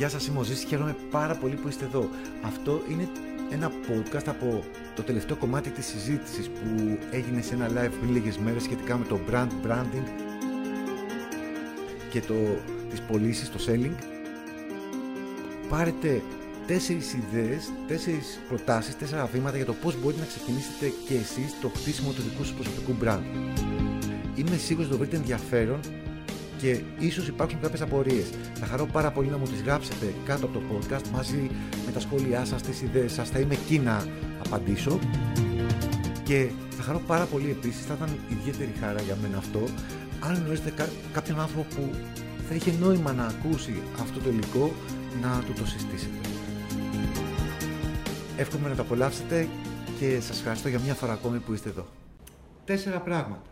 Γεια σας, είμαι ο Ζήσης, χαίρομαι πάρα πολύ που είστε εδώ. Αυτό είναι ένα podcast από το τελευταίο κομμάτι της συζήτησης που έγινε σε ένα live πριν λίγες μέρες σχετικά με το brand branding και το, τις πωλήσεις, το selling. Πάρετε τέσσερις ιδέες, τέσσερις προτάσεις, τέσσερα βήματα για το πώς μπορείτε να ξεκινήσετε και εσείς το χτίσιμο του δικού σας προσωπικού brand. Είμαι σίγουρος ότι το βρείτε ενδιαφέρον και ίσως υπάρξουν κάποιες απορίες. Θα χαρώ πάρα πολύ να μου τις γράψετε κάτω από το podcast μαζί με τα σχόλιά σας, τις ιδέες σας. Θα είμαι εκεί να απαντήσω. Και θα χαρώ πάρα πολύ επίσης, θα ήταν ιδιαίτερη χαρά για μένα αυτό, αν γνωρίζετε κά- κάποιον άνθρωπο που θα είχε νόημα να ακούσει αυτό το υλικό, να του το συστήσετε. Εύχομαι να το απολαύσετε και σας ευχαριστώ για μια φορά ακόμη που είστε εδώ. Τέσσερα πράγματα.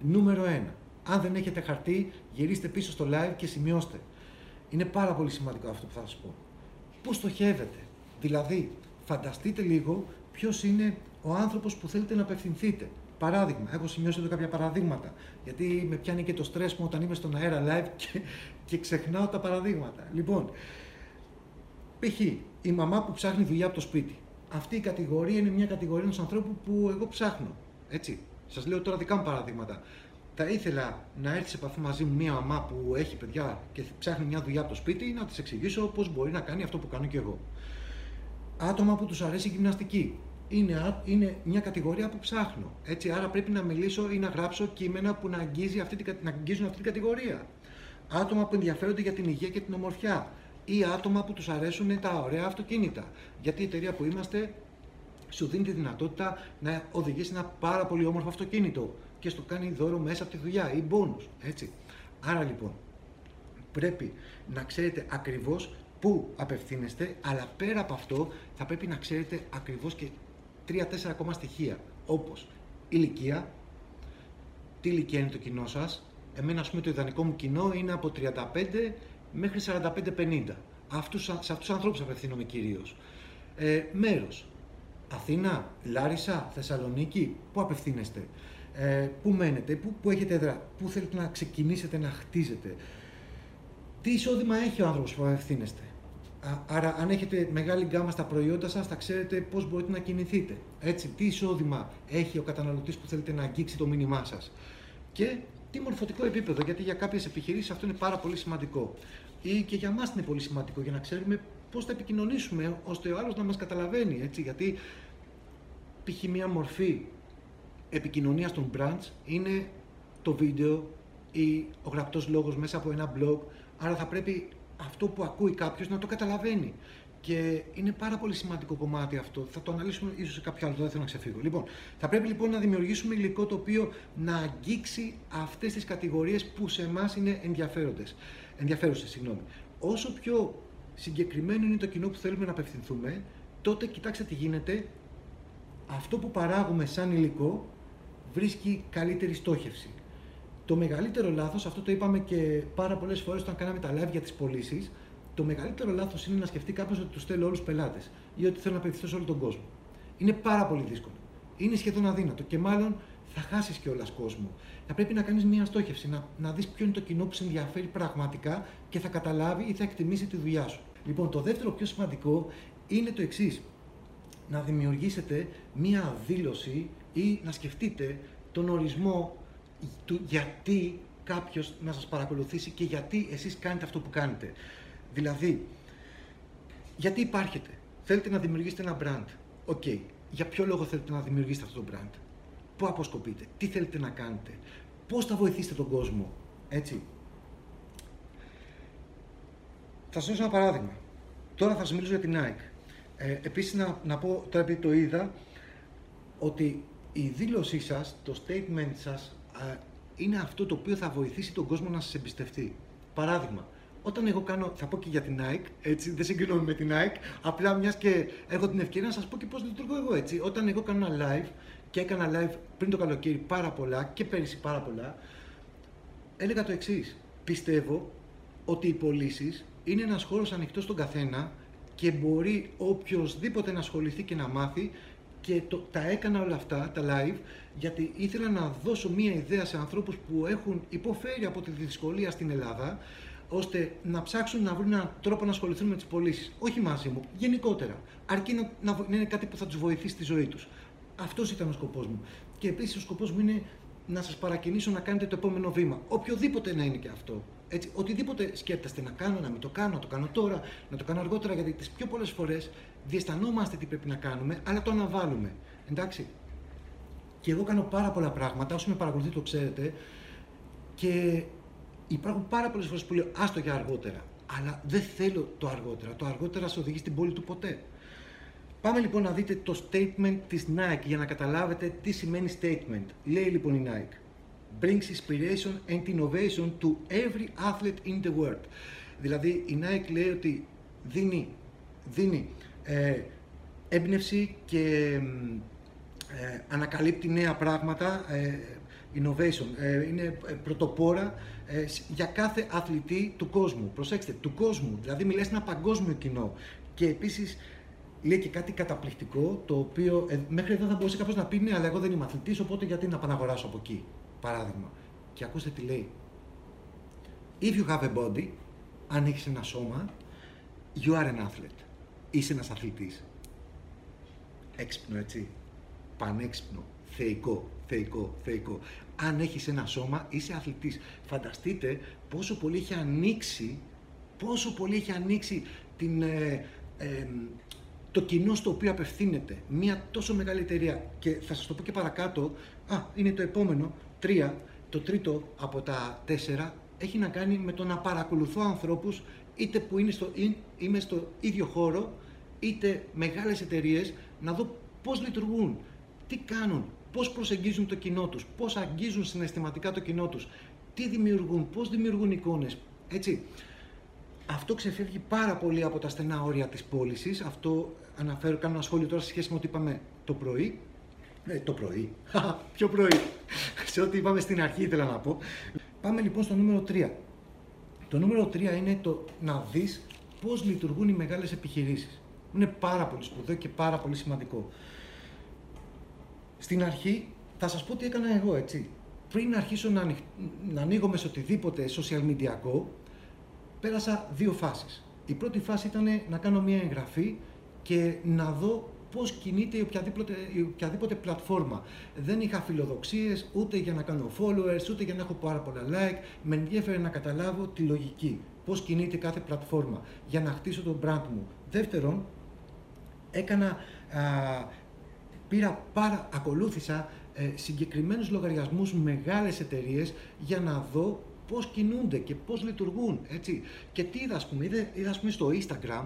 Νούμερο 1. Αν δεν έχετε χαρτί, γυρίστε πίσω στο live και σημειώστε. Είναι πάρα πολύ σημαντικό αυτό που θα σας πω. Πού στοχεύετε; Δηλαδή, φανταστείτε λίγο ποιος είναι ο άνθρωπος που θέλετε να απευθυνθείτε. Παράδειγμα, έχω σημειώσει εδώ κάποια παραδείγματα. Γιατί με πιάνει και το στρες μου όταν είμαι στον αέρα live και, και ξεχνάω τα παραδείγματα. Λοιπόν, π.χ. η μαμά που ψάχνει δουλειά από το σπίτι. Αυτή η κατηγορία είναι μια κατηγορία ενός ανθρώπου που εγώ ψάχνω. Έτσι. Σας λέω τώρα δικά μου παραδείγματα. Θα ήθελα να έρθει σε επαφή μαζί μου μια μαμά που έχει παιδιά και ψάχνει μια δουλειά από το σπίτι να της εξηγήσω πώς μπορεί να κάνει αυτό που κάνω και εγώ. Άτομα που τους αρέσει η γυμναστική. Είναι, α- είναι μια κατηγορία που ψάχνω. Έτσι, άρα πρέπει να μιλήσω ή να γράψω κείμενα που να, αγγίζει αυτή, την κα- να αγγίζουν αυτή την κατηγορία. Άτομα που ενδιαφέρονται για την υγεία και την ομορφιά. Ή άτομα που τους αρέσουν τα ωραία αυτοκίνητα. Γιατί η εταιρεία που είμαστε σου δίνει τη δυνατότητα να οδηγήσει ένα πάρα πολύ όμορφο αυτοκίνητο και στο κάνει δώρο μέσα από τη δουλειά ή bonus, έτσι. Άρα λοιπόν, πρέπει να ξέρετε ακριβώς πού απευθύνεστε, αλλά πέρα από αυτό θα πρέπει να ξέρετε ακριβώς και τρία-τέσσερα ακόμα στοιχεία, όπως ηλικία, τι ηλικία είναι το κοινό σας, εμένα ας πούμε το ιδανικό μου κοινό είναι από 35 μέχρι 45-50. Αυτούς, σε αυτούς τους ανθρώπους απευθύνομαι κυρίως. Ε, μέρος, Αθήνα, Λάρισα, Θεσσαλονίκη, πού απευθύνεστε, ε, πού μένετε, πού, πού έχετε έδρα, πού θέλετε να ξεκινήσετε να χτίζετε, τι εισόδημα έχει ο άνθρωπος που απευθύνεστε; Α- Άρα, αν έχετε μεγάλη γκάμα στα προϊόντα σας, θα ξέρετε πώς μπορείτε να κινηθείτε. Έτσι, τι εισόδημα έχει ο καταναλωτής που θέλετε να αγγίξει το μήνυμά σας; Και τι μορφωτικό επίπεδο, γιατί για κάποιες επιχειρήσεις αυτό είναι πάρα πολύ σημαντικό. Ή και για μας είναι πολύ σημαντικό, για να ξέρουμε πώς θα επικοινωνήσουμε, ώστε ο άλλος να μας καταλαβαίνει. Έτσι, γιατί π.χ. μια μορφή επικοινωνίας των brands είναι το βίντεο ή ο γραπτός λόγος μέσα από ένα blog. Άρα θα πρέπει αυτό που ακούει κάποιος να το καταλαβαίνει. Και είναι πάρα πολύ σημαντικό κομμάτι αυτό. Θα το αναλύσουμε ίσως σε κάποιο άλλο, δεν θέλω να ξεφύγω. Λοιπόν, θα πρέπει λοιπόν να δημιουργήσουμε υλικό το οποίο να αγγίξει αυτές τις κατηγορίες που σε εμάς είναι ενδιαφέροντες. ενδιαφέρουσες. Συγγνώμη. Όσο πιο συγκεκριμένο είναι το κοινό που θέλουμε να απευθυνθούμε, τότε κοιτάξτε τι γίνεται, αυτό που παράγουμε σαν υλικό βρίσκει καλύτερη στόχευση. Το μεγαλύτερο λάθος, αυτό το είπαμε και πάρα πολλές φορές όταν κάναμε τα live για τις πωλήσεις, το μεγαλύτερο λάθος είναι να σκεφτεί κάποιος ότι τους θέλω όλους πελάτες ή ότι θέλω να απευθυνθώ σε όλο τον κόσμο. Είναι πάρα πολύ δύσκολο. Είναι σχεδόν αδύνατο και μάλλον θα χάσεις κιόλας κόσμο. Θα πρέπει να κάνεις μια στόχευση, να, να δεις ποιο είναι το κοινό που σε ενδιαφέρει πραγματικά και θα καταλάβει ή θα εκτιμήσει τη δουλειά σου. Λοιπόν, το δεύτερο πιο σημαντικό είναι το εξής να δημιουργήσετε μία δήλωση ή να σκεφτείτε τον ορισμό του γιατί κάποιος να σας παρακολουθήσει και γιατί εσείς κάνετε αυτό που κάνετε. Δηλαδή, γιατί υπάρχετε; Θέλετε να δημιουργήσετε ένα brand. OK. Για ποιο λόγο θέλετε να δημιουργήσετε αυτό το brand; Πού αποσκοπείτε. Τι θέλετε να κάνετε. Πώς θα βοηθήσετε τον κόσμο. Έτσι. Θα σας δώσω ένα παράδειγμα. Τώρα θα σας μιλήσω για την Nike. Ε, επίσης να, να πω, τώρα επειδή το είδα, ότι η δήλωσή σας, το statement σας, α, είναι αυτό το οποίο θα βοηθήσει τον κόσμο να σας εμπιστευτεί. Παράδειγμα, όταν εγώ κάνω, θα πω και για την Nike, έτσι, δεν συγκρινούμε με την Nike, απλά μιας και έχω την ευκαιρία να σας πω και πώς λειτουργώ εγώ, έτσι. Όταν εγώ κάνω ένα live, και έκανα live πριν το καλοκαίρι πάρα πολλά και πέρυσι πάρα πολλά, έλεγα το εξής. Πιστεύω ότι οι πωλήσεις είναι ένας χώρος ανοιχτός στον καθένα και μπορεί οποιοδήποτε να ασχοληθεί και να μάθει και το, τα έκανα όλα αυτά, τα live, γιατί ήθελα να δώσω μία ιδέα σε ανθρώπους που έχουν υποφέρει από τη δυσκολία στην Ελλάδα, ώστε να ψάξουν να βρουν έναν τρόπο να ασχοληθούν με τις πωλήσεις. Όχι μαζί μου, γενικότερα. Αρκεί να, να, είναι κάτι που θα τους βοηθήσει στη ζωή τους. Αυτός ήταν ο σκοπός μου. Και επίσης ο σκοπός μου είναι να σας παρακινήσω να κάνετε το επόμενο βήμα. Οποιοδήποτε να είναι και αυτό. Έτσι, οτιδήποτε σκέφτεστε να κάνω, να μην το κάνω, να το κάνω τώρα, να το κάνω αργότερα, γιατί τις πιο πολλές φορές διαισθανόμαστε τι πρέπει να κάνουμε, αλλά το αναβάλουμε. Εντάξει. Και εγώ κάνω πάρα πολλά πράγματα, όσοι με παρακολουθείτε το ξέρετε, και υπάρχουν πάρα πολλές φορές που λέω άστο για αργότερα. Αλλά δεν θέλω το αργότερα. Το αργότερα σε οδηγεί στην πόλη του ποτέ. Πάμε λοιπόν να δείτε το statement της Nike για να καταλάβετε τι σημαίνει statement. Λέει λοιπόν η Nike. Brings inspiration and innovation to every athlete in the world. Δηλαδή η Nike λέει ότι δίνει, δίνει ε, έμπνευση και ε, ανακαλύπτει νέα πράγματα, ε, innovation, ε, είναι ε, πρωτοπόρα ε, για κάθε αθλητή του κόσμου. Προσέξτε, του κόσμου, δηλαδή μιλάει σε ένα παγκόσμιο κοινό. Και επίσης λέει και κάτι καταπληκτικό, το οποίο ε, μέχρι εδώ θα μπορούσε κάποιος να πει ναι, αλλά εγώ δεν είμαι αθλητής, οπότε γιατί να πάω να αγοράσω από εκεί. Παράδειγμα. Και ακούστε τι λέει. If you have a body, αν έχεις ένα σώμα, you are an athlete. Είσαι ένας αθλητής. Έξυπνο, έτσι. Πανέξυπνο. Θεϊκό, θεϊκό, θεϊκό. Αν έχεις ένα σώμα, είσαι αθλητής. Φανταστείτε πόσο πολύ έχει ανοίξει, πόσο πολύ έχει ανοίξει την, ε, ε, το κοινό στο οποίο απευθύνεται μια τόσο μεγάλη εταιρεία. Και θα σας το πω και παρακάτω, α, είναι το επόμενο, τρία, το τρίτο από τα τέσσερα, έχει να κάνει με το να παρακολουθώ ανθρώπους, είτε που είναι στο, είμαι στο ίδιο χώρο, είτε μεγάλες εταιρείες, να δω πώς λειτουργούν, τι κάνουν, πώς προσεγγίζουν το κοινό τους, πώς αγγίζουν συναισθηματικά το κοινό τους, τι δημιουργούν, πώς δημιουργούν εικόνες, έτσι. Αυτό ξεφεύγει πάρα πολύ από τα στενά όρια της πώλησης. Αυτό αναφέρω, κάνω ένα σχόλιο τώρα σε σχέση με ό,τι είπαμε το πρωί. Ε, το πρωί. Ποιο πρωί. σε ό,τι είπαμε στην αρχή ήθελα να πω. Πάμε λοιπόν στο νούμερο 3. Το νούμερο 3 είναι το να δεις πώς λειτουργούν οι μεγάλες επιχειρήσεις. Είναι πάρα πολύ σπουδαίο και πάρα πολύ σημαντικό. Στην αρχή θα σας πω τι έκανα εγώ, έτσι. Πριν αρχίσω να, να ανοίγω σε οτιδήποτε social media πέρασα δύο φάσεις. Η πρώτη φάση ήταν να κάνω μια εγγραφή και να δω πώς κινείται η οποιαδήποτε, η οποιαδήποτε πλατφόρμα. Δεν είχα φιλοδοξίες ούτε για να κάνω followers, ούτε για να έχω πάρα πολλά like. Με ενδιαφέρει να καταλάβω τη λογική. Πώς κινείται κάθε πλατφόρμα για να χτίσω το brand μου. Δεύτερον, έκανα, α, πήρα πάρα, ακολούθησα ε, συγκεκριμένους λογαριασμούς μεγάλες εταιρείες για να δω πώς κινούνται και πώς λειτουργούν, έτσι. Και τι είδα, ας πούμε, είδα, είδα ας πούμε, στο Instagram,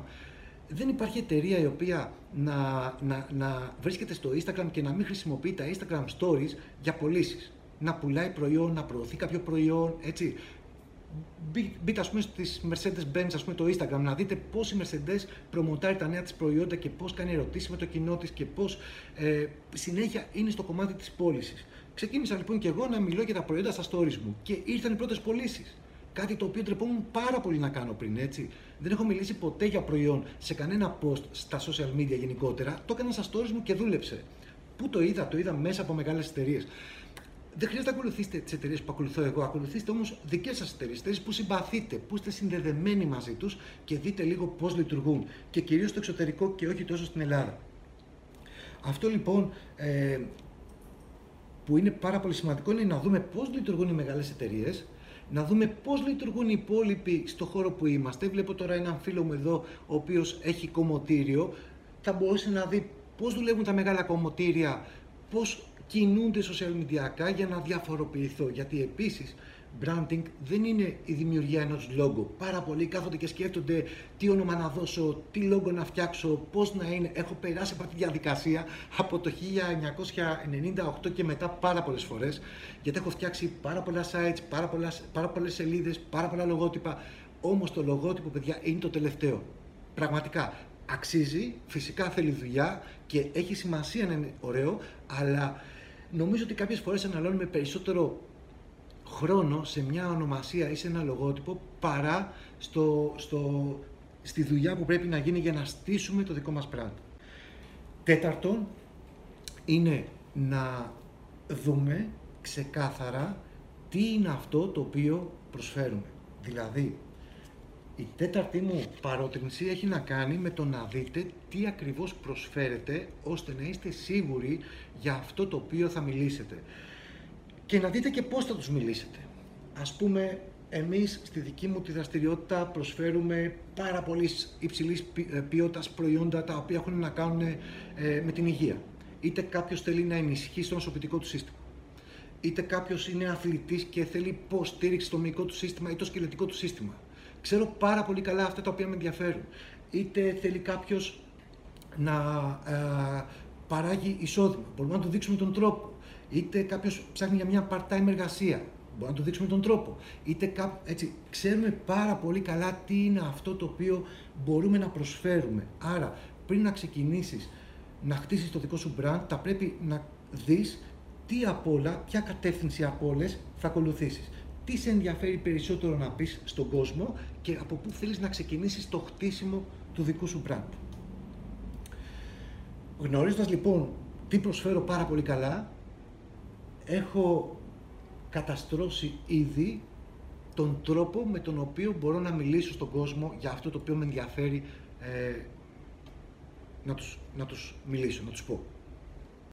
δεν υπάρχει εταιρεία η οποία να, να, να βρίσκεται στο Instagram και να μην χρησιμοποιεί τα Instagram Stories για πωλήσεις. Να πουλάει προϊόν, να προωθεί κάποιο προϊόν, έτσι. Μπείτε, ας πούμε, στις Mercedes-Benz, ας πούμε, το Instagram, να δείτε πώς η Mercedes προμοτάρει τα νέα της προϊόντα και πώς κάνει ερωτήσεις με το κοινό της και πώς ε, συνέχεια είναι στο κομμάτι της πώλησης. Ξεκίνησα λοιπόν και εγώ να μιλώ για τα προϊόντα στα stories μου και ήρθαν οι πρώτες πωλήσεις. Κάτι το οποίο τρεπόμουν πάρα πολύ να κάνω πριν, έτσι. Δεν έχω μιλήσει ποτέ για προϊόν σε κανένα post στα social media γενικότερα. Το έκανα στα stories μου και δούλεψε. Πού το είδα, το είδα μέσα από μεγάλες εταιρείες. Δεν χρειάζεται να ακολουθήσετε τις εταιρείες που ακολουθώ εγώ. Ακολουθήστε όμως δικές σας εταιρείες, εταιρείες που συμπαθείτε, που είστε συνδεδεμένοι μαζί τους και δείτε λίγο πώς λειτουργούν. Και κυρίως στο εξωτερικό και όχι τόσο στην Ελλάδα. Αυτό λοιπόν ε, που είναι πάρα πολύ σημαντικό είναι να δούμε πώς λειτουργούν οι μεγάλες εταιρείες, να δούμε πώς λειτουργούν οι υπόλοιποι στο χώρο που είμαστε. Βλέπω τώρα έναν φίλο μου εδώ, ο οποίος έχει κομμωτήριο. Θα μπορούσε να δει πώς δουλεύουν τα μεγάλα κομμωτήρια, πώς κινούνται social media για να διαφοροποιηθώ. Γιατί επίσης branding δεν είναι η δημιουργία ενός logo. Πάρα πολλοί κάθονται και σκέφτονται τι όνομα να δώσω, τι logo να φτιάξω, πώς να είναι. Έχω περάσει από αυτή τη διαδικασία από το 1998 και μετά πάρα πολλές φορές, γιατί έχω φτιάξει πάρα πολλά sites, πάρα, πολλά, πάρα πολλές σελίδες, πάρα πολλά λογότυπα. Όμως το λογότυπο, παιδιά, είναι το τελευταίο. Πραγματικά, αξίζει, φυσικά θέλει δουλειά και έχει σημασία να είναι ωραίο, αλλά νομίζω ότι κάποιες φορές αναλώνουμε περισσότερο χρόνο σε μια ονομασία ή σε ένα λογότυπο παρά στο, στο, στη δουλειά που πρέπει να γίνει για να στήσουμε το δικό μας brand. Τέταρτον, είναι να δούμε ξεκάθαρα τι είναι αυτό το οποίο προσφέρουμε. Δηλαδή, Η τέταρτη μου παρότρινση έχει να κάνει με το να δείτε τι ακριβώς προσφέρετε ώστε να είστε σίγουροι για αυτό το οποίο θα μιλήσετε. Και να δείτε και πώς θα τους μιλήσετε. Ας πούμε, εμείς στη δική μου τη δραστηριότητα προσφέρουμε πάρα πολύ υψηλής ε, ποιότητας προϊόντα τα οποία έχουν να κάνουν ε, με την υγεία. Είτε κάποιος θέλει να ενισχύσει το νοσοποιητικό του σύστημα. Είτε κάποιος είναι αθλητής και θέλει υποστήριξη στο μυϊκό του σύστημα ή το σκελετικό του σύστημα. Ξέρω πάρα πολύ καλά αυτά τα οποία με ενδιαφέρουν. Είτε θέλει κάποιος να ε, παράγει εισόδημα. Μπορούμε να του δείξουμε τον τρόπο. Είτε κάποιος ψάχνει για μια part-time εργασία. Μπορούμε να του δείξουμε τον τρόπο. Είτε κά... έτσι, ξέρουμε πάρα πολύ καλά τι είναι αυτό το οποίο μπορούμε να προσφέρουμε. Άρα, πριν να ξεκινήσεις να χτίσεις το δικό σου brand, θα πρέπει να δεις τι από όλα, ποια κατεύθυνση από όλες θα ακολουθήσεις. Τι σε ενδιαφέρει περισσότερο να πεις στον κόσμο και από πού θέλεις να ξεκινήσεις το χτίσιμο του δικού σου brand. Γνωρίζοντας λοιπόν τι προσφέρω πάρα πολύ καλά, έχω καταστρώσει ήδη τον τρόπο με τον οποίο μπορώ να μιλήσω στον κόσμο για αυτό το οποίο με ενδιαφέρει ε, να, τους, να τους μιλήσω, να τους πω.